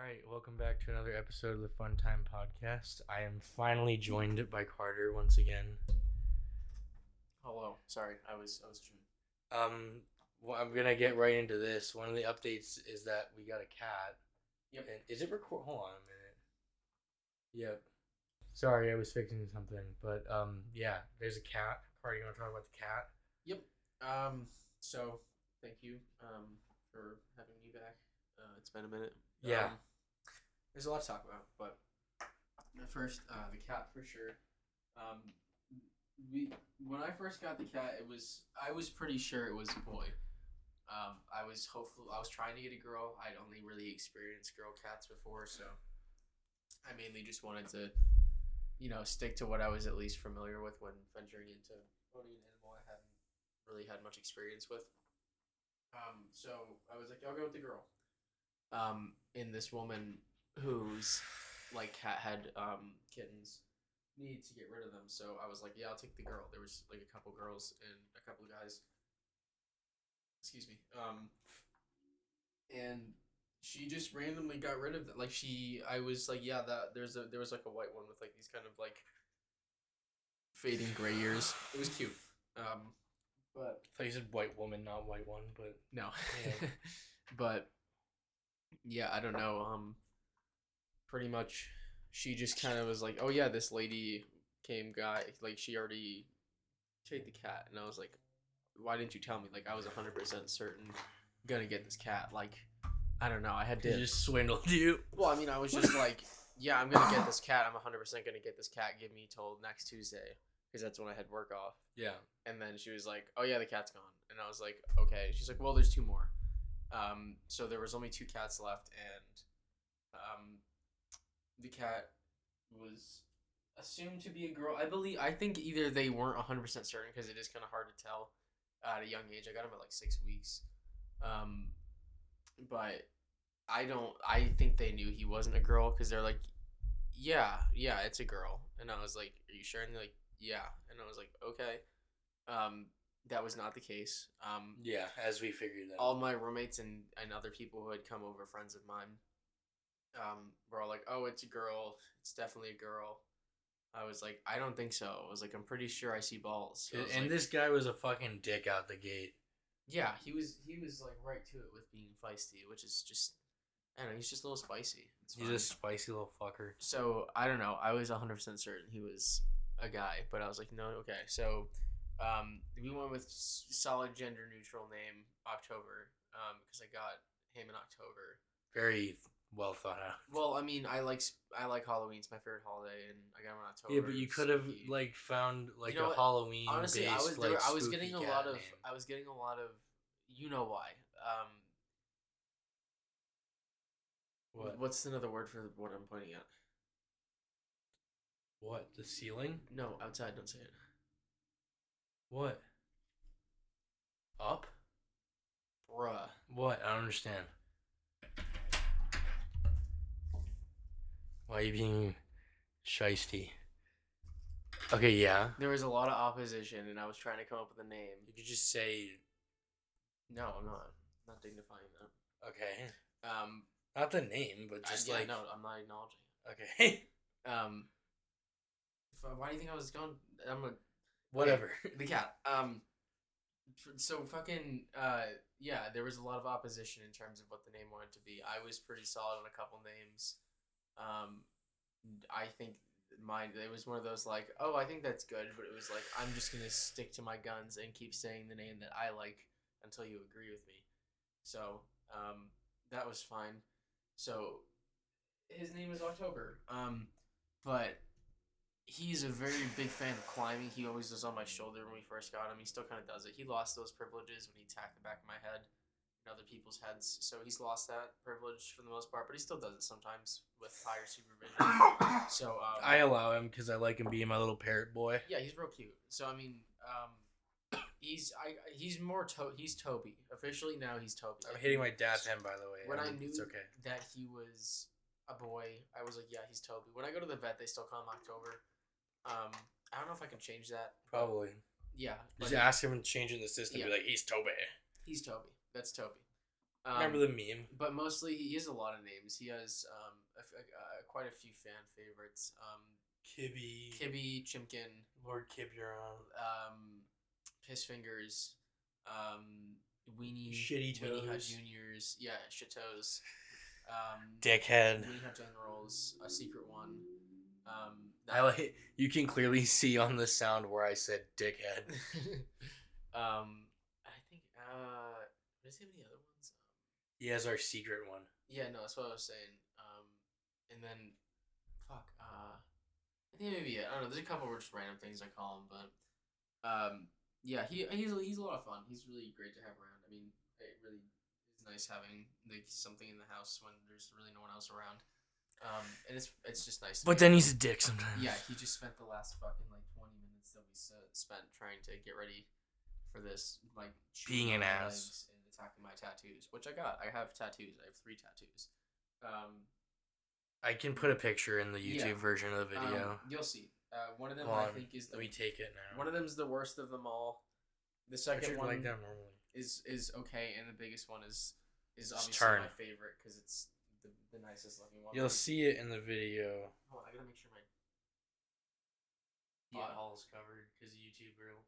All right, welcome back to another episode of the Fun Time Podcast. I am finally joined by Carter once again. Hello. Sorry, I was I was. Um, well, I'm gonna get right into this. One of the updates is that we got a cat. Yep. And is it record? Hold on a minute. Yep. Sorry, I was fixing something, but um, yeah, there's a cat. Carter, you want to talk about the cat? Yep. Um. So, thank you um for having me back. Uh, it's been a minute. Yeah. Um, there's a lot to talk about, but first, uh, the cat for sure. Um, we when I first got the cat, it was I was pretty sure it was a boy. Um, I was hopeful. I was trying to get a girl. I'd only really experienced girl cats before, so I mainly just wanted to, you know, stick to what I was at least familiar with when venturing into owning an animal I hadn't really had much experience with. Um, so I was like, I'll go with the girl. Um, and this woman who's like cat had um kittens need to get rid of them. So I was like, yeah, I'll take the girl. There was like a couple girls and a couple of guys. Excuse me. Um, and she just randomly got rid of that. Like she, I was like, yeah, that there's a there was like a white one with like these kind of like fading gray ears. It was cute. Um, but I thought you said white woman, not white one, but no. Yeah. but yeah, I don't know. Um pretty much she just kind of was like, "Oh yeah, this lady came guy, like she already take the cat." And I was like, "Why didn't you tell me?" Like I was 100% certain gonna get this cat. Like I don't know. I had to just swindled you. Well, I mean, I was just like, "Yeah, I'm to get this cat. I'm 100% going to get this cat. Give me till next Tuesday." Because that's when I had work off. Yeah. And then she was like, "Oh yeah, the cat's gone." And I was like, "Okay." She's like, "Well, there's two more." Um, so there was only two cats left, and um, the cat was assumed to be a girl. I believe. I think either they weren't 100 percent certain because it is kind of hard to tell at a young age. I got him at like six weeks, um, but I don't. I think they knew he wasn't a girl because they're like, "Yeah, yeah, it's a girl," and I was like, "Are you sure?" And they're like, "Yeah," and I was like, "Okay." Um, that was not the case. Um, Yeah, as we figured that. all my roommates and, and other people who had come over, friends of mine, um, were all like, "Oh, it's a girl. It's definitely a girl." I was like, "I don't think so." I was like, "I'm pretty sure I see balls." And and like, this guy was a fucking dick out the gate. yeah, he was he was like right to it with being feisty, which is just, I don't know, he's just a little spicy. It's He's fine. a spicy little fucker. so I don't know. I was 100 percent certain he was a guy, but I was like, no, okay. So um, we went with solid gender neutral name October um, because I got him in October. Very well thought out. Well, I mean, I like I like Halloween. It's my favorite holiday, and I got in October. Yeah, but you could have like found like know a what? Halloween honestly, I based was like there, I was getting a lot of name. I was getting a lot of you know why. Um, What? What's another word for what I'm pointing at? What? The ceiling? No, outside. Don't say it. What? Up? Bruh. What? I don't understand. Why are you being shisty? Okay, yeah. There was a lot of opposition, and I was trying to come up with a name. You could just say No, I'm not. I'm not dignifying that. okay. Um, Not the name, but I- just yeah, like no, I'm not acknowledging. It. Okay. Um, why do you think I was going? I'm a Whatever. the cat. Um, so fucking uh, yeah, there was a lot of opposition in terms of what the name wanted to be. I was pretty solid on a couple names. Um, I think mine. It was one of those like, oh, I think that's good, but it was like I'm just gonna stick to my guns and keep saying the name that I like until you agree with me. So um, that was fine. So his name is October. Um, but he's a very big fan of climbing. He always was on my shoulder when we first got him. He still kind of does it. He lost those privileges when he attacked the back of my head other people's heads. So he's lost that privilege for the most part, but he still does it sometimes with higher supervision. So um, I allow him because I like him being my little parrot boy. yeah, he's real cute. So I mean, um, he's I he's more to he's Toby officially now. He's Toby. I'm hitting my dad's hand, by the way. When I and knew it's okay. that he was a boy, I was like, yeah, he's Toby. When I go to the vet, they still call him October. Um, I don't know if I can change that. Probably. Yeah. Just but ask him and change in the system. Yeah. Be like, he's Toby. He's Toby. That's Toby. Um, Remember the meme? But mostly, he has a lot of names. He has um a f- uh, quite a few fan favorites. Um, Kibby, Kibby, Chimkin, Lord Kibburon, um, Piss Fingers, um, Weenie, Shitty Weenie Hut Toes. Juniors, yeah, Toes, um, Dickhead. Weenie Hut Generals, a secret one. Um, I like. You can clearly see on the sound where I said dickhead. um, does he have any other ones? Um, He has our secret one. Yeah, no, that's what I was saying. Um, and then, fuck, uh, I think maybe I don't know. There's a couple of just random things I call him, but, um, yeah, he he's he's a lot of fun. He's really great to have around. I mean, it really is nice having like something in the house when there's really no one else around. Um, and it's it's just nice. to But then able- he's a dick sometimes. yeah, he just spent the last fucking like twenty minutes that we spent trying to get ready for this, like Being an ass. Legs attacking my tattoos, which I got. I have tattoos. I have three tattoos. Um, I can put a picture in the YouTube Yeah. version of the video. um, you'll see. Uh, one of them Hold I on, think is the Let me take it now. one of them's the worst of them all. The second one like down normally. is is okay, and the biggest one is is obviously turn. my favorite because it's the, the nicest looking one. You'll Like- see it in the video. Hold on, I gotta make sure my Buttholes covered because YouTube will.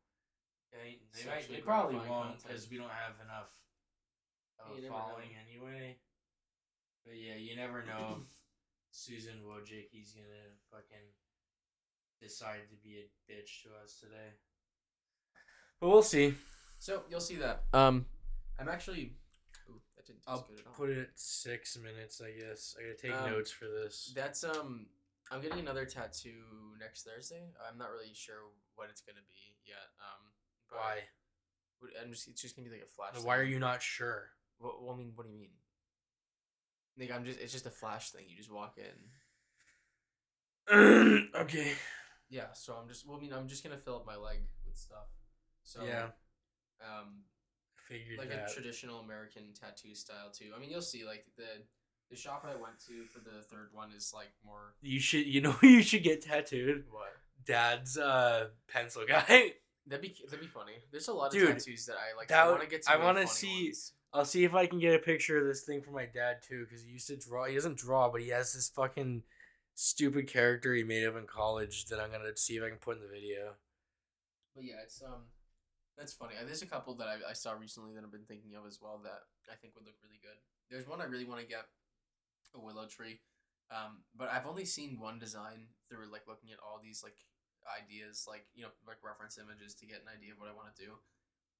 They, they, might, they probably won't because we don't have enough You know. following anyway. But yeah, you never know if Susan Wojcicki's gonna fucking decide to be a bitch to us today. But we'll see. So you'll see that. Um, I'm actually. Ooh, that didn't I'll good at all. put it at six minutes, I guess. I gotta take Um, notes for this. That's um. I'm getting another tattoo next Thursday. I'm not really sure what it's gonna be yet. Um, but Why? I'm just. It's just gonna be like a flash. Why are you not sure? Well, I mean, what do you mean? Like I'm just. It's just a flash thing. You just walk in. okay. Yeah. So I'm just. Well, I mean, I'm just gonna fill up my leg with stuff. So yeah, Um, figured like that. a traditional American tattoo style too. I mean, you'll see. Like the the shop I went to for the third one is like more you should, you know, you should get tattooed. what. Dad's uh pencil guy. That'd be that'd be funny. There's a lot of Dude, tattoos that I like. that I want to get. I Some wanna see- ones. I'll see if I can get a picture of this thing for my dad too, because he used to draw. He doesn't draw, but he has this fucking stupid character he made up in college that I'm gonna see if I can put in the video. But yeah, it's um, that's funny. Uh, There's a couple that I, I saw recently that I've been thinking of as well that I think would look really good. There's one I really want to get, a willow tree, um, but I've only seen one design through like looking at all these like ideas, like you know, like reference images to get an idea of what I want to do.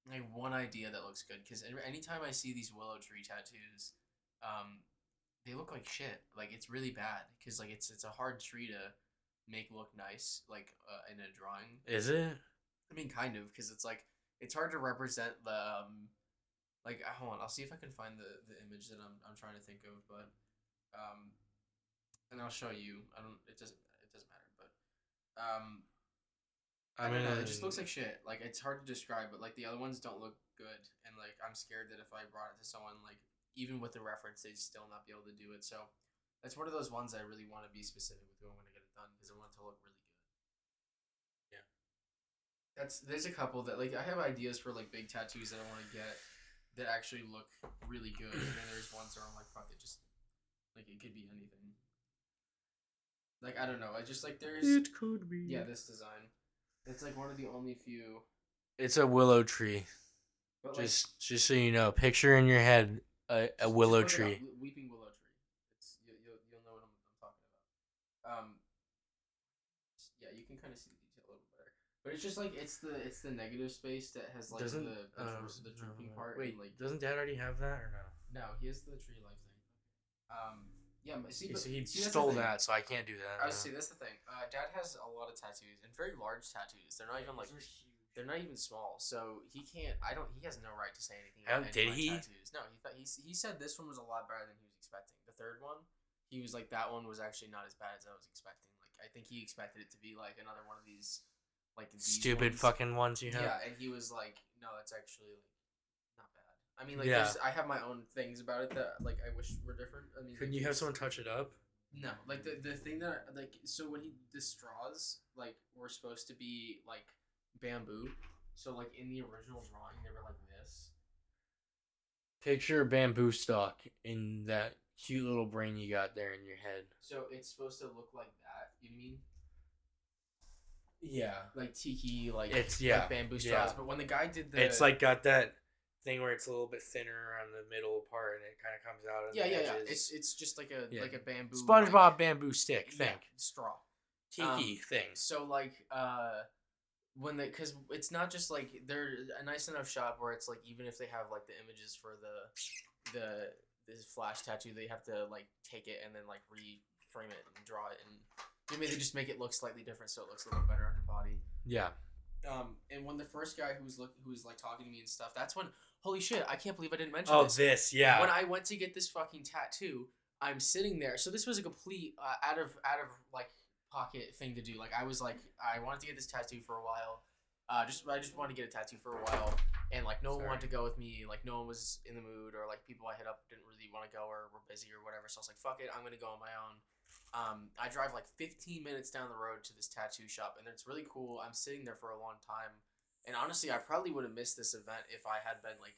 Like one idea that looks good because anytime I see these willow tree tattoos, um, they look like shit. Like it's really bad because like it's it's a hard tree to make look nice, like uh, in a drawing. Is it? I mean, kind of, because it's like it's hard to represent the um, like. uh, Hold on, I'll see if I can find the the image that I'm I'm trying to think of, but um, and I'll show you. I don't. It doesn't. It doesn't matter, but um, I, don't know. It just looks like shit. Like it's hard to describe, but like the other ones don't look good, and like I'm scared that if I brought it to someone, like even with the reference, they'd still not be able to do it. So that's one of those ones I really want to be specific with who I'm gonna get it done because I want it to look really good. Yeah. That's there's a couple that like I have ideas for like big tattoos that I want to get that actually look really good, and then there's ones where I'm like, fuck it, just like it could be anything. Like I don't know, I just like there's it could be. yeah this design. It's like one of the only few. It's a willow tree. But like, Just, just so you know, picture in your head a, a Just- just willow up, tree. weeping willow tree. It's you, you'll you'll know what I'm, I'm talking about. Um, yeah, you can kind of see the detail a little better, but it's just like it's the it's the negative space that has like doesn't the the, um, the drooping uh, part. Wait, and, like doesn't Dad already have that or no? no, he has the tree life thing. Um, yeah, but see, but, so he see, stole that, so I can't do that. I now. see. That's the thing. Uh, Dad has a lot of tattoos and very large tattoos. They're not even like they're not even small. So he can't. I don't. He has no right to say anything. Um, any did he? Tattoos. No, he thought he he said this one was a lot better than he was expecting. The third one, he was like that one was actually not as bad as I was expecting. Like I think he expected it to be like another one of these, like these Stupid ones. fucking ones you have. Yeah. and he was like, no, that's actually like not bad. I mean, like, Yeah. there's, I have my own things about it that like I wish were different. I mean, Couldn't like, you have someone touch it up? no, like the the thing that like so when he the straws like were supposed to be like bamboo. So like in the original drawing they were like this. Picture a bamboo stalk in that cute little brain you got there in your head. So it's supposed to look like that. You mean Yeah. like tiki, like It's- like yeah, bamboo yeah. straws? But when the guy did the, It's like got that thing where it's a little bit thinner on the middle part and it kind of comes out. On yeah, the yeah, yeah. It's it's just like a Yeah. like a bamboo SpongeBob like, bamboo stick yeah, thing. straw. Tiki Um, things. So like uh when they because it's not just like they're a nice enough shop where it's like even if they have like the images for the the this flash tattoo they have to like take it and then like reframe it and draw it and maybe they just make it look slightly different so it looks a little better on your body. Yeah. Um, and when the first guy who was look who was like talking to me and stuff, that's when holy shit, I can't believe I didn't mention it. Oh, this. this. Yeah. When I went to get this fucking tattoo, I'm sitting there. So this was a complete uh, out of out of like pocket thing to do. Like I was like I wanted to get this tattoo for a while. Uh, just I just wanted to get a tattoo for a while, and like no one wanted to go with me. Like no one was in the mood, or like people I hit up didn't really want to go, or were busy or whatever. So I was like, fuck it, I'm gonna go on my own. Um, I drive like 15 minutes down the road to this tattoo shop, and it's really cool. I'm sitting there for a long time, and honestly, I probably would have missed this event if I had been like,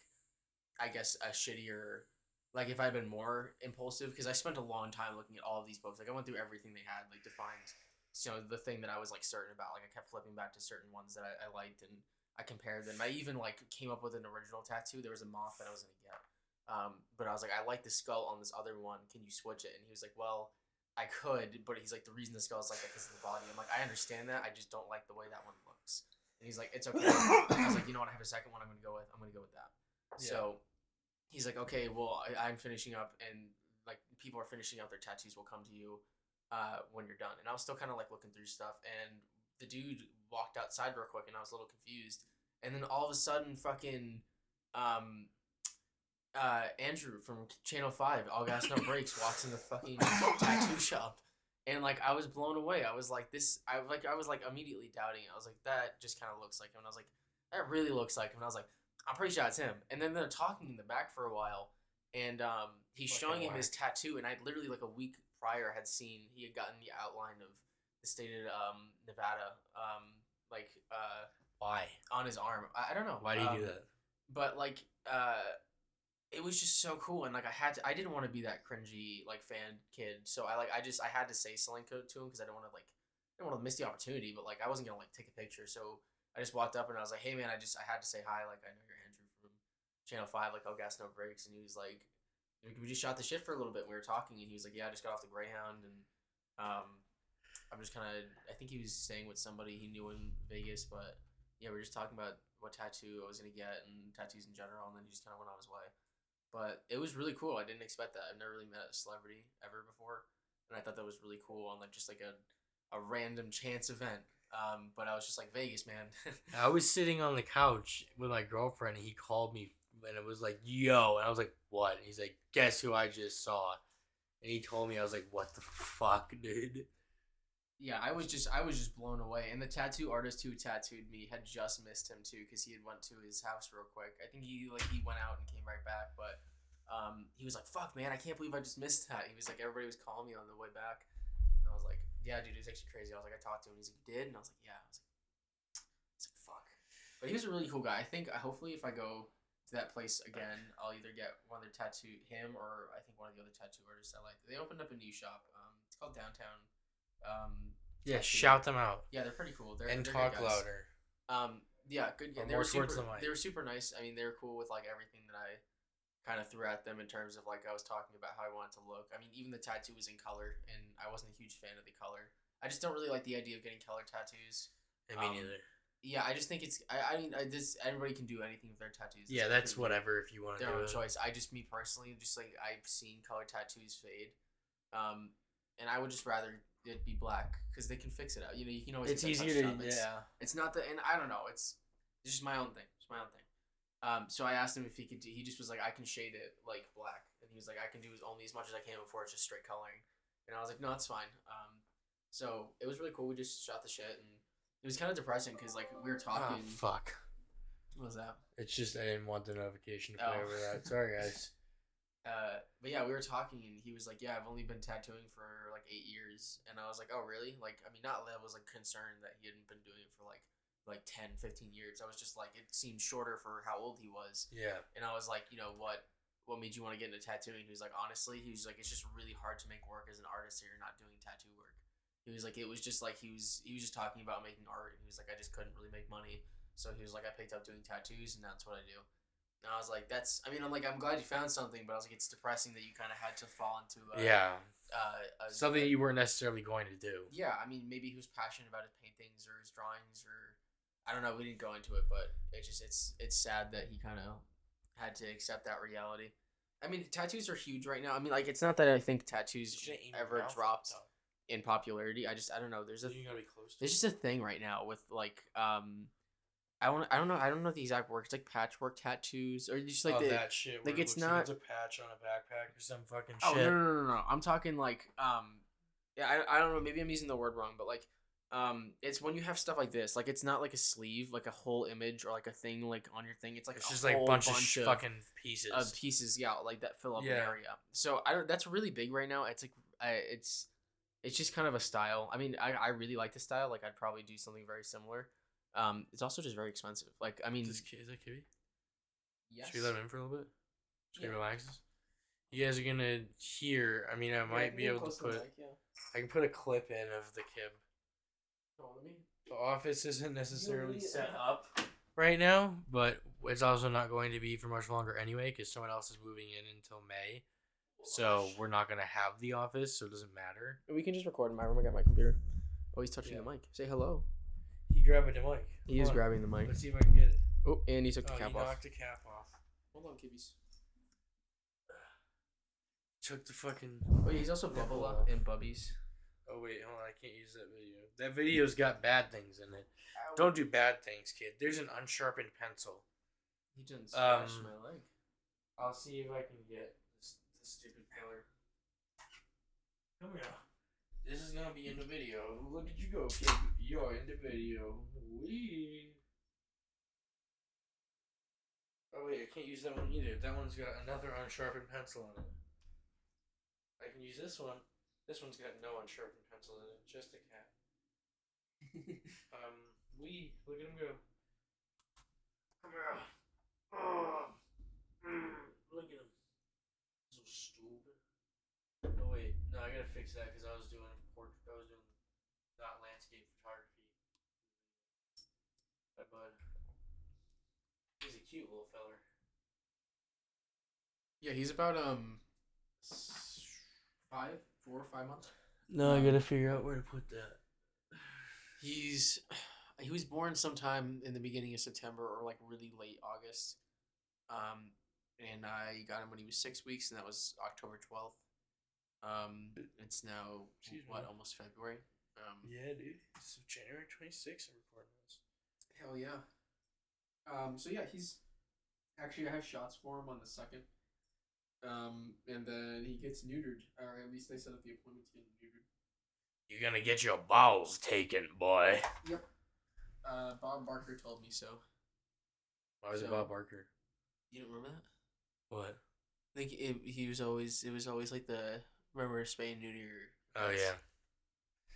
I guess, a shittier, like if I'd been more impulsive, because I spent a long time looking at all of these books. Like I went through everything they had, like to find, you know, the thing that I was like certain about. Like I kept flipping back to certain ones that I, I liked, and I compared them. I even like came up with an original tattoo. There was a moth that I was gonna get. Um, but I was like, I like the skull on this other one. Can you switch it? And he was like, Well, I could, but he's like, the reason the skull is like that because of the body. I'm like, I understand that. I just don't like the way that one looks. And he's like, It's okay. I was like, You know what? I have a second one. I'm gonna go with. I'm gonna go with that. Yeah. So he's like, Okay, well, I, I'm finishing up, and like people are finishing out their tattoos. will come to you uh, when you're done. And I was still kind of like looking through stuff, and the dude walked outside real quick, and I was a little confused. And then all of a sudden, fucking um, uh, Andrew from Channel Five, All Gas No Brakes, walks in the fucking tattoo shop, and like I was blown away. I was like, this, I like, I was like immediately doubting. it. I was like, that just kind of looks like him. And I was like, that really looks like him. And I was like, I'm pretty sure it's him. And then they're talking in the back for a while, and um, he's Fucking showing him his tattoo, and I literally like a week prior had seen he had gotten the outline of the state of um, Nevada, um, like uh, Why? on his arm. I, I don't know. Why do you Um, do that? but like uh it was just so cool and like i had to i didn't want to be that cringy like fan kid so i like i just i had to say something to him because i didn't want to like i didn't want to miss the opportunity but like i wasn't gonna like take a picture so i just walked up and i was like hey man i just i had to say hi like i know you're andrew from channel 5 like oh gas no breaks and he was like we just shot the shit for a little bit and we were talking and he was like yeah i just got off the greyhound and um i'm just kind of i think he was staying with somebody he knew in vegas but yeah, we are just talking about what tattoo I was gonna get and tattoos in general, and then he just kind of went on his way. But it was really cool. I didn't expect that. I've never really met a celebrity ever before, and I thought that was really cool on like just like a, a random chance event. Um, but I was just like Vegas, man. I was sitting on the couch with my girlfriend and he called me and it was like, yo. And I was like, what? And he's like, guess who I just saw? And he told me, I was like, what the fuck, dude? Yeah, I was just I was just blown away. And the tattoo artist who tattooed me had just missed him too because he had went to his house real quick. I think he like he went out and came right back, but um, he was like, "Fuck, man, I can't believe I just missed that." He was like, everybody was calling me on the way back, and I was like, "Yeah, dude, it was actually crazy." I was like, I talked to him. He's like, "You did?" And I was like, "Yeah." I was like, "I was like, fuck." But he was a really cool guy. I think hopefully if I go to that place again, I'll either get one of their tattoo him or I think one of the other tattoo artists I like. They opened up a new shop. Um, it's called Downtown. Um, Yeah, shout them out yeah, they're pretty cool. They're and they're talk louder. Um, yeah, good. Or they more were super. the. They were super nice. I mean, they were cool with like everything that I kind of threw at them in terms of like I was talking about how I wanted to look. I mean, even the tattoo was in color, and I wasn't a huge fan of the color. I just don't really like the idea of getting color tattoos. I mean, Um, neither. Yeah, I just think it's. I, I mean, I just everybody can do anything with their tattoos. Yeah, It's that's whatever if you want to Their do own it. choice. I just, me personally, just like I've seen color tattoos fade, um, and I would just rather it be black because they can fix it out. You know, you can always. It's easier to. It's- yeah. it's not the and I don't know. It's it's just my own thing. It's my own thing. Um, so I asked him if he could do. He just was like, I can shade it like black, and he was like, I can do as only as much as I can before it's just straight coloring. And I was like, no, that's fine. Um, so it was really cool. We just shot the shit, and it was kind of depressing because like we were Oh, talking. fuck. what was that? It's just I didn't want the notification to play Oh. over that. Sorry, guys. Uh, but yeah, we were talking, and he was like, "Yeah, I've only been tattooing for like eight years," and I was like, "Oh, really?" Like, I mean, not that I was like concerned that he hadn't been doing it for like like 10, 15 years. I was just like, it seemed shorter for how old he was. Yeah. and I was like, you know what? what made you want to get into tattooing? He was like, honestly, he was like, it's just really hard to make work as an artist if you're not doing tattoo work. He was like, it was just like he was he was just talking about making art. And he was like, I just couldn't really make money, so he was like, I picked up doing tattoos, and that's what I do. And I was like, that's. I mean, I'm like, I'm glad you found something, but I was like, it's depressing that you kind of had to fall into. A, yeah, Uh, a, something you weren't necessarily going to do. yeah, I mean, maybe he was passionate about his paintings or his drawings, or I don't know. We didn't go into it, but it's just it's it's sad that he kind of had to accept that reality. I mean, tattoos are huge right now. I mean, like it's not that I think tattoos ever dropped in popularity. I just I don't know. There's a you gotta be close. there's just a thing right now with like um, I want I don't know I don't know the exact word. It's like patchwork tattoos or just like oh, the that shit. like, it it's not- it's a patch on a backpack or some fucking Oh shit. no, no no no no! I'm talking like um, yeah I, I don't know maybe I'm using the word wrong, but like um, it's when you have stuff like this. Like it's not like a sleeve, like a whole image or like a thing like on your thing. It's like It's just like whole bunch, of sh- fucking pieces. of pieces, yeah, like that fill up an area. So I don't. That's really big right now. It's like I, it's it's just kind of a style. I mean, I, I really like the style. Like I'd probably do something very similar. Um, it's also just very expensive. Like I mean, Is, Ki- is that Kibby? yes. Should we let him in for a little bit? Should he Yeah. relaxes? You guys are gonna hear. I mean, I might be able to put. yeah. I can put a clip in of the Kib. Oh, me. The office isn't necessarily set up right now, but it's also not going to be for much longer anyway because someone else is moving in until May. So we're not gonna have the office, so it doesn't matter. We can just record in my room. I got my computer. Oh, he's touching Yeah. the mic. Say hello. He grabbing the mic. He is on. grabbing the mic. Let's see if I can get it. Oh, and he took the Oh, cap he off. knocked the cap off. Hold on, kibbies. Took the fucking. Oh, yeah, he's also Nipple Bubba off. and Bubbies. Oh wait, hold on. I can't use that video. That video's got bad things in it. Don't do bad things, kid. There's an unsharpened pencil. He didn't scratch Um, my leg. I'll see if I can get this, this stupid filler. Come here. This is gonna be in the video. Look at you go, kid. You're in the video. Wee. Oh wait, I can't use that one either. That one's got another unsharpened pencil on it. I can use this one. This one's got no unsharpened pencil in it. Just a cat. Um, we look at him go. Come here. Oh, mm, look at him. So stupid. Oh wait, no, I gotta fix that because I was doing port. I was doing not landscape photography. That bud. He's a cute little feller. Yeah, he's about um s- five, four or five months. No, I gotta figure out where to put that. He's he was born sometime in the beginning of September or like really late August. Um, and I got him when he was six weeks, and that was October twelfth. Um, it's now Excuse what me. almost February. Um, Yeah, dude. It's January 26th. I'm recording this. Hell yeah. Um, so yeah, he's actually I have shots for him on the second. Um, and then he gets neutered, or at least they set up the appointment to get neutered. You're gonna get your balls taken, boy. Yep. Uh, Bob Barker told me so. Why was it Bob Barker? You don't remember that? What? I think it, he was always it was always like the remember spay and neuter. Oh cats? yeah.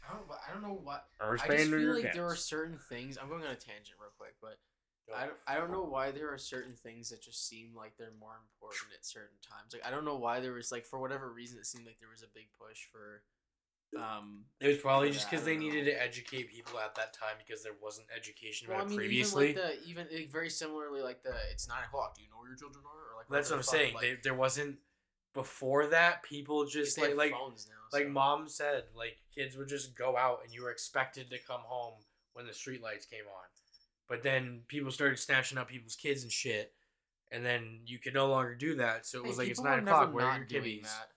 I don't I don't know what Or I just Spain, New feel York like there are certain things. I'm going on a tangent real quick, but I don't, I don't know why there are certain things that just seem like they're more important at certain times. Like I don't know why there was like for whatever reason it seemed like there was a big push for um It was probably just because they know. needed to educate people at that time because there wasn't education well, I mean it previously. even like the even like, very similarly like the it's nine o'clock. Do you know where your children are? Or like That's what I'm saying. fuck, they, there wasn't before that. People just like like phones now. like so- mom said, like kids would just go out and you were expected to come home when the street lights came on. But then people started snatching up people's kids and shit, and then you could no longer do that. So it was Hey, like it's nine o'clock. Where are your not doing kibbies? that.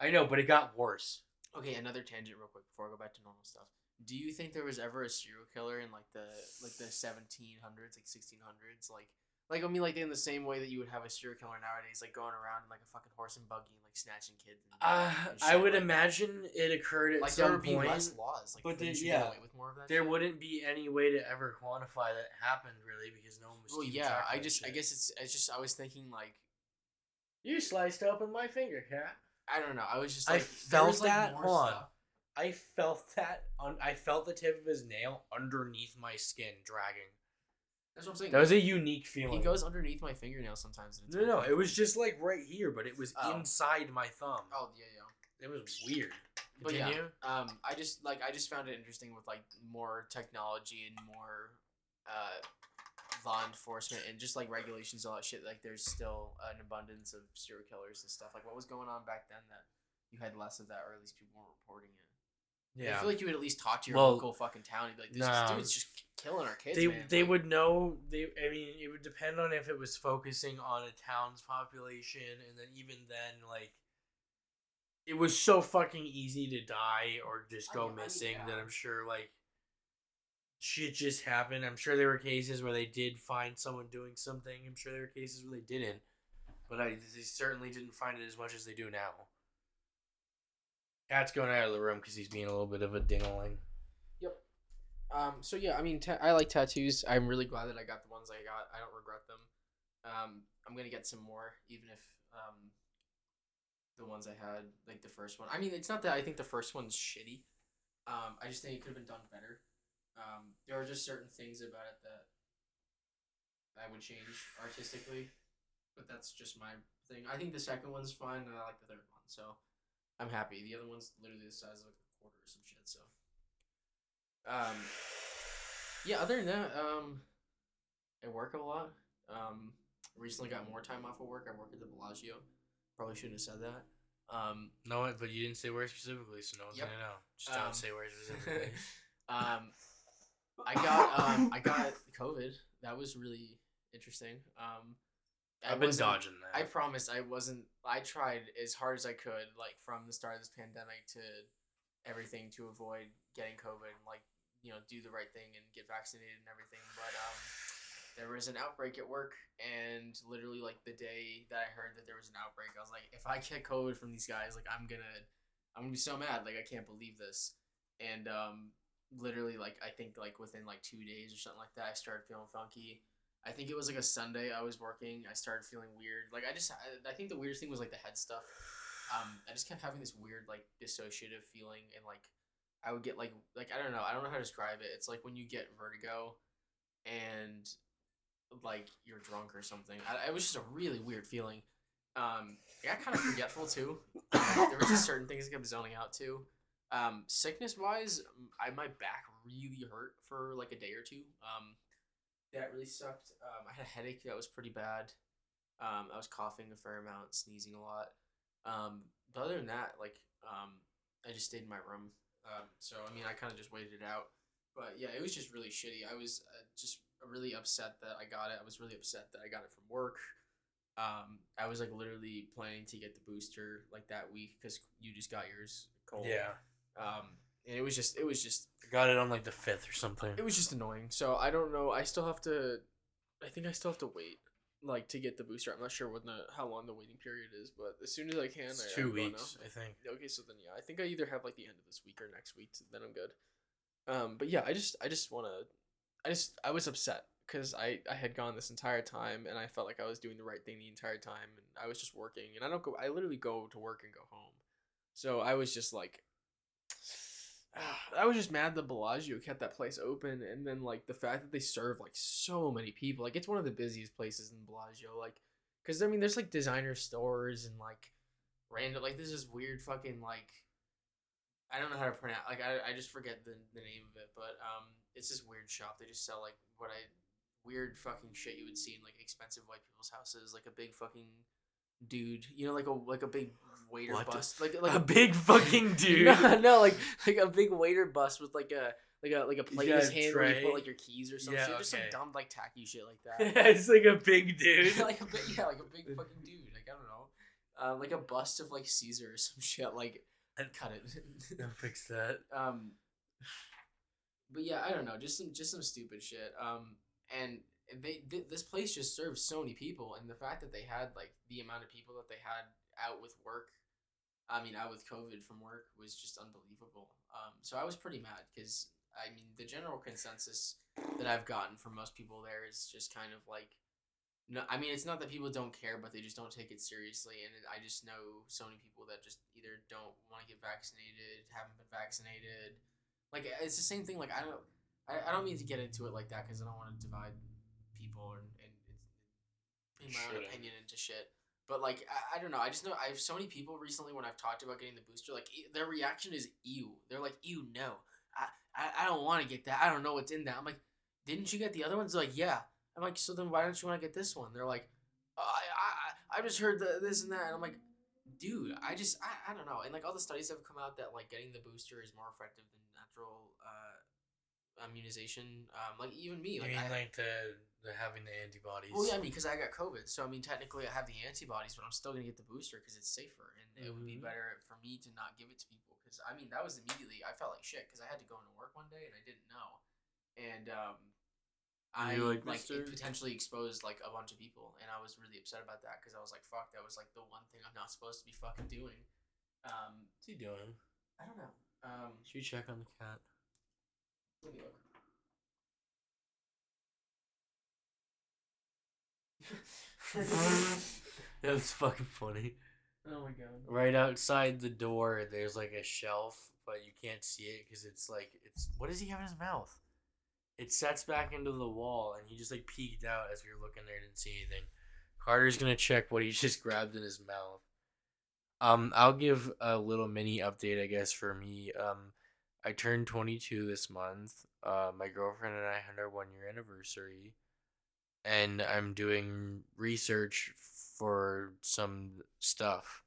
I know, but it got worse. Okay, another tangent real quick before I go back to normal stuff. Do you think there was ever a serial killer in like the like the seventeen hundreds, like sixteen hundreds, like like I mean like in the same way that you would have a serial killer nowadays, like going around in like a fucking horse and buggy and like snatching kids. And, Uh, and I would like that? imagine it occurred at like there some point. Be less laws, like, but then, yeah, away with more of that there shit? wouldn't be any way to ever quantify that happened really because no one was. Well, yeah, I that just I guess it's it's just I was thinking like you sliced open my finger, cat. I don't know. I was just I like there felt like, that. Hold on. stuff. I felt that on. I felt the tip of his nail underneath my skin dragging. That's what I'm saying. That was a unique feeling. he goes underneath my fingernail sometimes. And No, no, it was just like right here, but it was Oh. inside my thumb. Oh yeah, yeah. It was weird. But yeah, Continue. um, I just like I just found it interesting with like more technology and more uh, law enforcement and just like regulations all that shit. Like there's still an abundance of serial killers and stuff. Like what was going on back then that you had less of that, or at least people weren't reporting it. I feel like you would at least talk to your Well, local fucking town and be like, "This nah. dude's just killing our kids." they man. they Like, would know they I mean it would depend on if it was focusing on a town's population and then even then like it was so fucking easy to die or just I go mean, I- missing that yeah. I'm sure like shit just happened. I'm sure there were cases where they did find someone doing something. I'm sure there were cases where they didn't. But I they certainly didn't find it as much as they do now. Cat's going out of the room because he's being a little bit of a dingling. Yep. Um. So yeah, I mean, ta- I like tattoos. I'm really glad that I got the ones I got. I don't regret them. Um. I'm gonna get some more, even if um. The ones I had, like the first one. I mean, it's not that I think the first one's shitty. Um. I just think it could have been done better. Um. There are just certain things about it that. I would change artistically, but that's just my thing. I think the second one's fine, and I like the third one, so I'm happy. The other one's literally the size of like a quarter or some shit, so. Um, yeah. Other than that, um, I work a lot. Um, recently got more time off of work. I work at the Bellagio. Probably shouldn't have said that. Um, No, but you didn't say where specifically, so no one's Yep. gonna know. Just Um, don't say where specifically. um, I got um, I got COVID. That was really interesting. Um, I I've been dodging that. I promise I wasn't. I tried as hard as I could, like from the start of this pandemic to everything to avoid getting COVID and like you know do the right thing and get vaccinated and everything. But um, there was an outbreak at work, and literally like the day that I heard that there was an outbreak, I was like, if I get COVID from these guys, like I'm gonna, I'm gonna be so mad. Like I can't believe this. And um, literally like I think like within like two days or something like that, I started feeling funky. I think it was like a Sunday I was working. I started feeling weird. Like I just, I, I think the weirdest thing was like the head stuff. Um, I just kept having this weird like dissociative feeling, and like I would get like like I don't know, I don't know how to describe it. It's like when you get vertigo, and like you're drunk or something. I, it was just a really weird feeling. Um, I got kind of forgetful too. There was just certain things I kept zoning out too. Um, sickness wise, I my back really hurt for like a day or two. Um, that really sucked. Um, I had a headache that was pretty bad. Um, I was coughing a fair amount, sneezing a lot. Um, but other than that, like, um, I just stayed in my room. Um, so I mean, I kind of just waited it out. But yeah, it was just really shitty. I was uh, just really upset that I got it. I was really upset that I got it from work. Um, I was like literally planning to get the booster like that week because you just got yours. cold. yeah, Um, and it was just, it was just I got it on like the fifth or something. it was just annoying. So I don't know. I still have to. I think I still have to wait, like to get the booster. I'm not sure what the how long the waiting period is, but as soon as I can, It's I, two going weeks, I think. Okay, so then yeah, I think I either have like the end of this week or next week. Then I'm good. Um, but yeah, I just I just want to. I just I was upset because I I had gone this entire time and I felt like I was doing the right thing the entire time and I was just working and I don't go I literally go to work and go home, so I was just like I was just mad that Bellagio kept that place open, and then like the fact that they serve like so many people. Like it's one of the busiest places in Bellagio. Like, cause I mean, there's like designer stores and like random like this is weird fucking like I don't know how to pronounce like I, I just forget the, the name of it, but um it's this weird shop. They just sell like what I weird fucking shit you would see in like expensive white people's houses, like a big fucking dude, you know, like a like a big waiter What? bust, like like a big fucking dude. no, no, like like a big waiter bus with like a like a like a plate in his hand where you put like your keys or some Yeah, shit. Just some dumb like tacky shit like that. it's like a big dude. like a big, yeah, like a big fucking dude. Like I don't know, uh, like a bust of like Caesar or some shit. Like And- cut it. Fix that. um, but yeah, I don't know, just some just some stupid shit. Um, and they th- this place just serves so many people, and the fact that they had like the amount of people that they had out with work, I mean, out with COVID from work was just unbelievable. Um, so I was pretty mad because I mean the general consensus that I've gotten from most people there is just kind of like. No, I mean it's not that people don't care, but they just don't take it seriously, and I just know so many people that just either don't want to get vaccinated, haven't been vaccinated, like it's the same thing. Like I don't, I, I don't mean to get into it like that because I don't want to divide people and, and, and in my own Shouldn't. opinion into shit. But like I, I don't know. I just know I have so many people recently when I've talked about getting the booster, like e- their reaction is ew. They're like ew no. I I, I don't want to get that. I don't know what's in that. I'm like, didn't you get the other ones? They're like yeah. I'm like so then why don't you want to get this one? They're like, oh, I I I just heard the, this and that. And I'm like, dude, I just I, I don't know. And like all the studies have come out that like getting the booster is more effective than natural uh immunization. Um, like even me, like mean I, like the the having the antibodies? well, yeah, I mean, because I got COVID, so I mean, technically, I have the antibodies, but I'm still gonna get the booster because it's safer, and it would be Mhm. better for me to not give it to people. Because I mean, that was immediately I felt like shit because I had to go into work one day and I didn't know, and um, I like, like, it potentially exposed like a bunch of people, and I was really upset about that because I was like, fuck, that was like the one thing I'm not supposed to be fucking doing. Um, What's he doing? I don't know. Um, Should we check on the cat? let me look. That's fucking funny. oh my god. Right outside the door, there's like a shelf, but you can't see it because it's like it's. What does he have in his mouth? It sets back into the wall, and he just like peeked out as we were looking there. Didn't see anything. Carter's gonna check what he just grabbed in his mouth. Um, I'll give a little mini update, I guess, for me. Um, I turned 22 this month. Uh, my girlfriend and I had our one year anniversary, and I'm doing research for some stuff.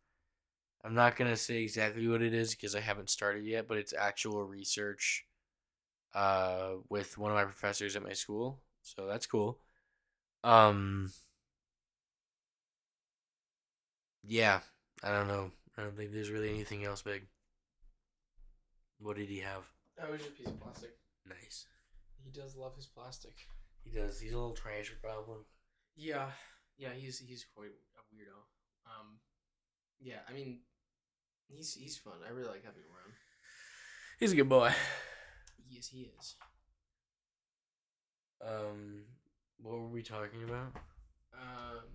I'm not gonna say exactly what it is because I haven't started yet, but it's actual research uh with one of my professors at my school. So that's cool. Um Yeah, I don't know. I don't think there's really anything else big. What did he have? That was just a piece of plastic. Nice. He does love his plastic. He does. He's a little trash problem. Yeah, yeah, he's he's quite a weirdo. Um, yeah, I mean, he's he's fun. I really like having him around. He's a good boy. Yes, he is. Um, what were we talking about? Um,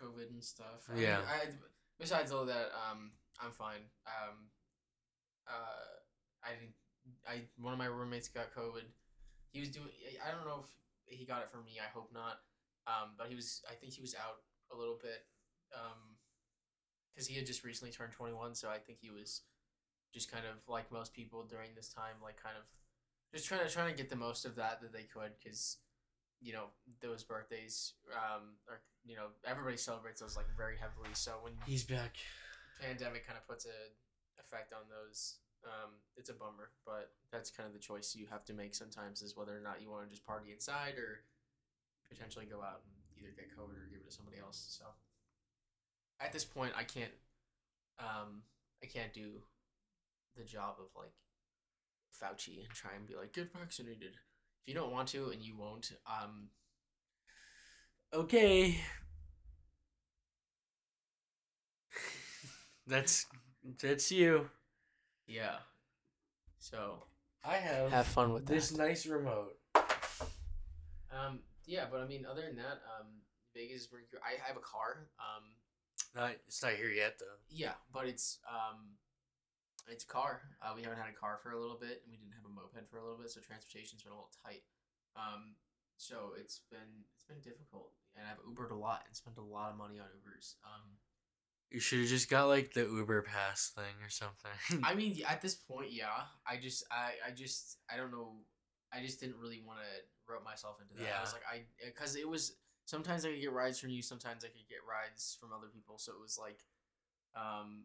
COVID and stuff. Yeah. I, I, besides all that, um, I'm fine. Um, uh, I didn't. I one of my roommates got COVID. He was doing. I- don't know if he got it from me. I hope not. Um, but he was. I think he was out a little bit. Um, because he had just recently turned 21, so I think he was just kind of like most people during this time, like kind of just trying to trying to get the most of that that they could, because you know those birthdays, um, are you know everybody celebrates those like very heavily. So when He's back. pandemic kind of puts a effect on those, um, it's a bummer. But that's kind of the choice you have to make sometimes is whether or not you want to just party inside or potentially go out and either get COVID or give it to somebody else. So at this point, I can't, um, I can't do the job of like Fauci and try and be like get vaccinated. If you don't want to and you won't, um, Okay. that's that's you. Yeah. So I have have fun with this that. nice remote. Um, yeah, but I mean, other than that, um, Vegas is pretty. I have a car. Um, Not it's not here yet though. yeah, but it's um, it's a car. Uh, we haven't had a car for a little bit, and we didn't have a moped for a little bit, so transportation's been a little tight. Um, so it's been it's been difficult, and I've Ubered a lot and spent a lot of money on Ubers. Um, You should have just got like the Uber Pass thing or something. I mean, at this point, yeah. I just, I, I just, I don't know. I just didn't really want to rope myself into that. Yeah. I was like, I, because it was sometimes I could get rides from you, sometimes I could get rides from other people. So it was like, um,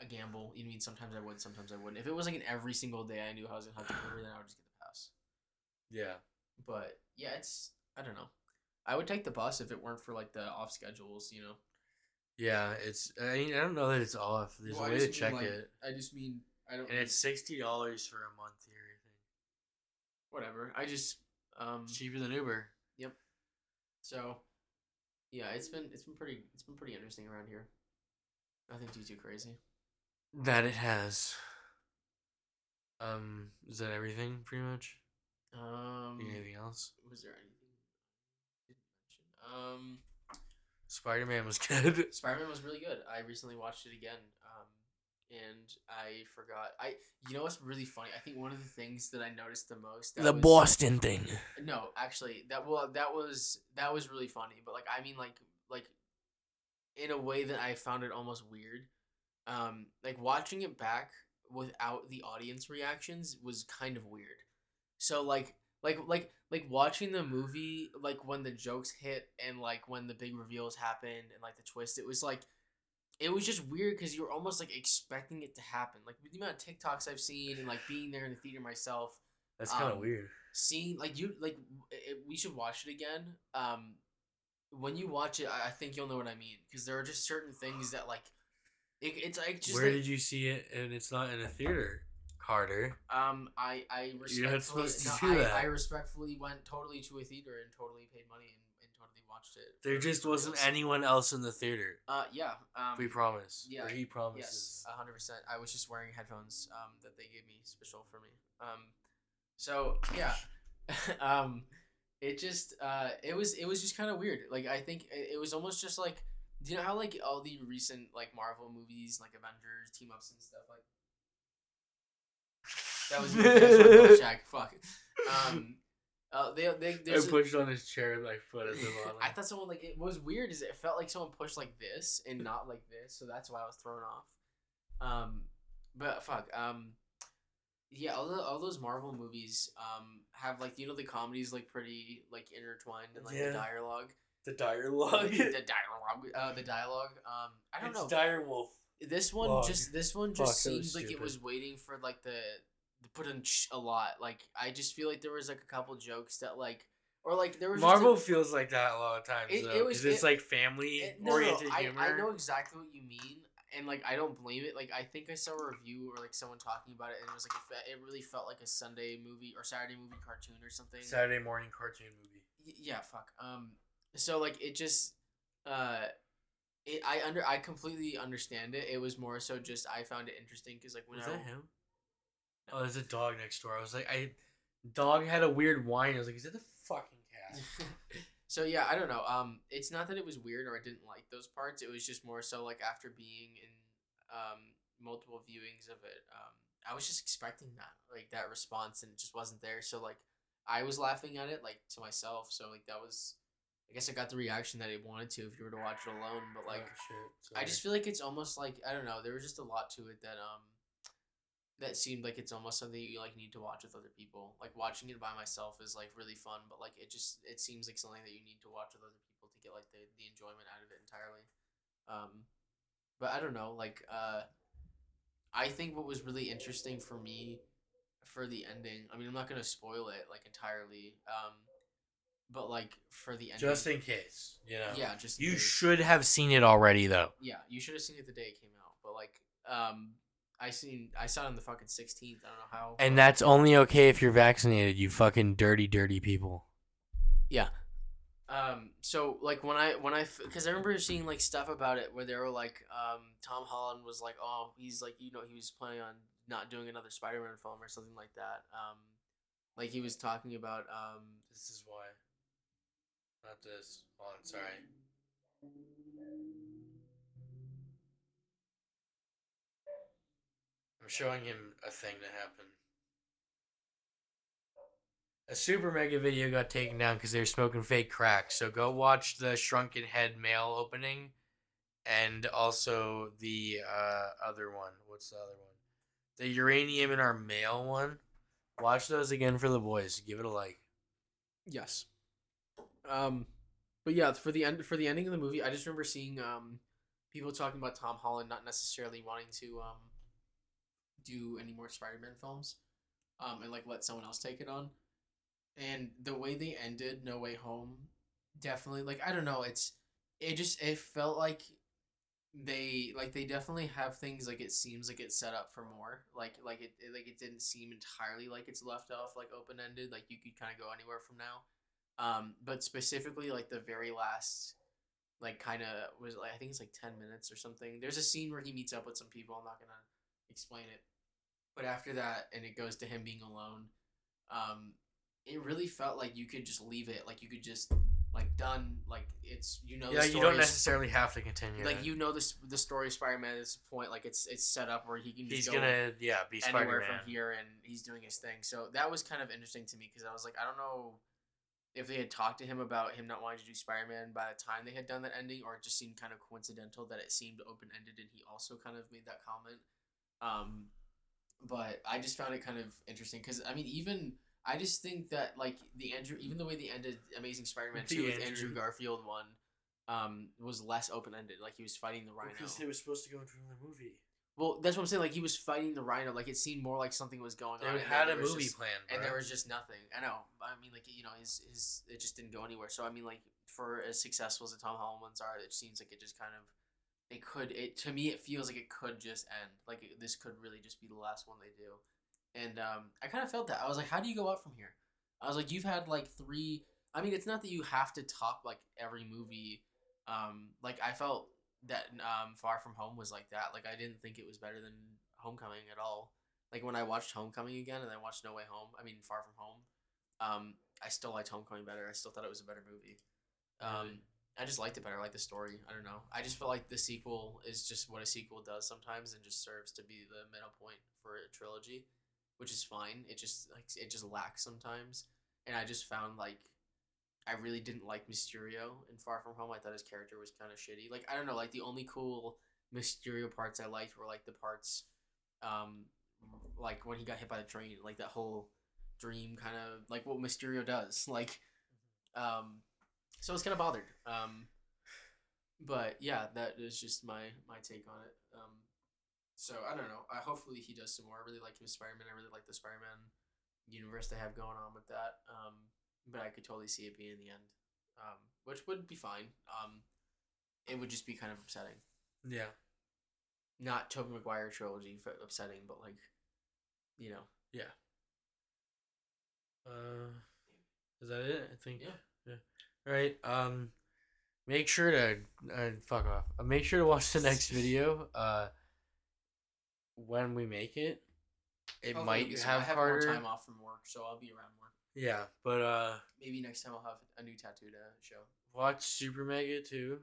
a gamble. You know, I mean, sometimes I would, sometimes I wouldn't. If it was like an every single day I knew I was gonna have to Uber, then I would just get the pass. yeah. But yeah, it's, I don't know. I would take the bus if it weren't for like the off schedules. You know. Yeah, it's I mean I don't know that it's off. There's Well, a way to check like, it. I just mean I don't. And it's sixty dollars for a month here, I think. whatever. I just um. Cheaper than Uber. Yep. So, yeah, it's been it's been pretty it's been pretty interesting around here. Nothing too too crazy. That it has. Um, is that everything pretty much? Um, Anything else? was there anything didn't mention? Um, Spider Man was good. Spider Man was really good. I recently watched it again. Um, and I forgot. I you know what's really funny? I think one of the things that I noticed the most that the was- Boston thing. No, actually, that well, that was that was really funny. But like, I mean, like, like, in a way that I found it almost weird. Um, like watching it back without the audience reactions was kind of weird. So like, like, like, like watching the movie, like when the jokes hit and like when the big reveals happened and like the twist, it was like. It was just weird because you were almost like expecting it to happen. Like with the amount of TikToks I've seen and like being there in the theater myself, That's kind of Um, weird. seeing like you like it, we should watch it again um when you watch it i, I think you'll know what i mean because there are just certain things that like it, it's like just Where like, did you see it? And it's not in a theater, Carter. um i i respectfully You're not supposed to no, do I, that. I respectfully went totally to a theater and totally paid money and, and totally watched it There just wasn't anyone else in the theater. uh yeah um We promise. yeah, Or he Yes, promises. hundred percent. I was just wearing headphones um, that they gave me special for me. Um, so yeah, um, it just uh, it was it was just kind of weird. Like I think it, it was almost just like do you know how like all the recent like Marvel movies like Avengers team ups and stuff like that was that's what double check. Fuck. Um, uh, they they I there's a- pushed on his chair with my foot at the bottom. I thought someone like it was weird. Is it felt like someone pushed like this and not like this, so that's why I was thrown off. Um, but fuck. Um, yeah, all the, all those Marvel movies um have like you know the comedies like pretty like intertwined and like Yeah. the dialogue, the dialogue. the dialogue, uh, the dialogue. Um, I don't it's know. Dire Wolf. This one Log. just this one just that seemed was like it was waiting for like the, the put in a lot. Like I just feel like there was like a couple jokes that like or like there was Marvel like, feels like that a lot of times It- though. it was- it's like family It- no, no, oriented I, humor. I know exactly what you mean, and like I don't blame it. Like I think I saw a review or like someone talking about it, and it was like it, it really felt like a Sunday movie or Saturday movie cartoon or something. Saturday morning cartoon movie. Y- yeah, fuck. Um, so like it just, uh, it I under I completely understand it. It was more so just I found it interesting because like when Was I that him? Oh, there's a dog next door. I was like, I dog had a weird whine. I was like, is that the fucking cat? so yeah, I don't know. Um, it's not that it was weird or I didn't like those parts. It was just more so like after being in um multiple viewings of it, um, I was just expecting that like that response and it just wasn't there. So like I was laughing at it like to myself. So like that was, I guess I got the reaction that I wanted to if you were to watch it alone. But like oh, shit. I just feel like it's almost like I don't know. There was just a lot to it that um that seemed like it's almost something you like need to watch with other people. Like watching it by myself is like really fun, but like it just it seems like something that you need to watch with other people to get like the the enjoyment out of it entirely. Um, but I don't know. Like uh, I think what was really interesting for me for the ending. I mean, I'm not gonna spoil it like entirely. Um, but like for the ending, just in case, you know. yeah, just You should have seen it already though. yeah, you should have seen it the day it came out. But like, um, I seen I saw it on the fucking sixteenth. I don't know how. And that's only okay if you're vaccinated, you fucking dirty, dirty people. Yeah. Um. So like when I when I because I remember seeing like stuff about it where they were like um Tom Holland was like oh he's like you know he was planning on not doing another Spider Man film or something like that. Um, like he was talking about um This is why. Not this. Hold on, sorry. I'm showing him a thing that happened. A super mega video got taken down because they were smoking fake crack. So go watch the Shrunken Head mail opening, and also the uh, other one. What's the other one? The uranium in our mail one. Watch those again for the boys. Give it a like. Yes. Um, but yeah, for the end for the ending of the movie, I just remember seeing um people talking about Tom Holland not necessarily wanting to um do any more Spider-Man films, um, and like let someone else take it on. And the way they ended No Way Home, definitely like I don't know, it's it just it felt like they like they definitely have things like it seems like it's set up for more. Like like it, it like it didn't seem entirely like it's left off like open ended like you could kind of go anywhere from now. Um but specifically like the very last like kind of was like i think it's like 10 minutes or something. There's a scene where he meets up with some people i'm not gonna explain it but after that and it goes to him being alone um it really felt like you could just leave it like you could just like done. Like it's you know. yeah, the you don't is- necessarily have to continue. like it. you know this the story of Spider-Man is point like it's it's set up where he can he's go gonna yeah be Spider Man from here and he's doing his thing. So that was kind of interesting to me because I was like, I don't know if they had talked to him about him not wanting to do Spider-Man by the time they had done that ending, or it just seemed kind of coincidental that it seemed open-ended and he also kind of made that comment. Um, but I just found it kind of interesting because I mean, even I just think that like the Andrew, even the way they ended Amazing Spider-Man The two with Andrew- Andrew Garfield one. Um, was less open ended. Like he was fighting the Rhino. Because it was supposed to go into another movie. Well, that's what I'm saying. Like he was fighting the rhino. Like it seemed more like something was going They on. and had a there was movie just- plan, and there was just nothing. I know. I mean, like you know, his his it just didn't go anywhere. So I mean, like for as successful as the Tom Holland ones are, it seems like it just kind of it could. It to me, it feels like it could just end. Like it, this could really just be the last one they do. And um, I kind of felt that. I was like, how do you go out from here? I was like, you've had like three. I mean, it's not that you have to top like every movie. Um, like I felt that um, Far From Home was like that. Like I didn't think it was better than Homecoming at all. Like when I watched Homecoming again and i watched No Way Home, I mean Far From Home, um, I still liked Homecoming better. I still thought it was a better movie. Um, I just liked it better. I like the story. I don't know. I just feel like the sequel is just what a sequel does sometimes and just serves to be the middle point for a trilogy, which is fine. It just like it just lacks sometimes. And I just found like I really didn't like Mysterio in Far From Home. I thought his character was kind of shitty. Like I don't know, like the only cool Mysterio parts I liked were like the parts, um, like when he got hit by the train, like that whole dream kind of like what Mysterio does. Like, um, so I was kind of bothered. Um, but yeah, that is just my my take on it. Um, so I don't know. I hopefully he does some more. I really like him Spider Man. I really like the Spider Man universe they have going on with that. Um, but I could totally see it being in the end, um, which would be fine. Um, it would just be kind of upsetting. Yeah. Not Tobey Maguire trilogy f- upsetting, but like, you know, Yeah. Uh, is that it? I think. Yeah. Right. Um, make sure to uh, fuck off. Uh, make sure to watch the next video. Uh, when we make it, it Hopefully might have I have Carter. more time off from work, so I'll be around more. Yeah, but uh, Maybe next time I'll have a new tattoo to show. watch Super Mega too,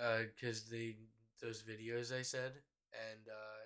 uh, cause the those videos I said, and uh.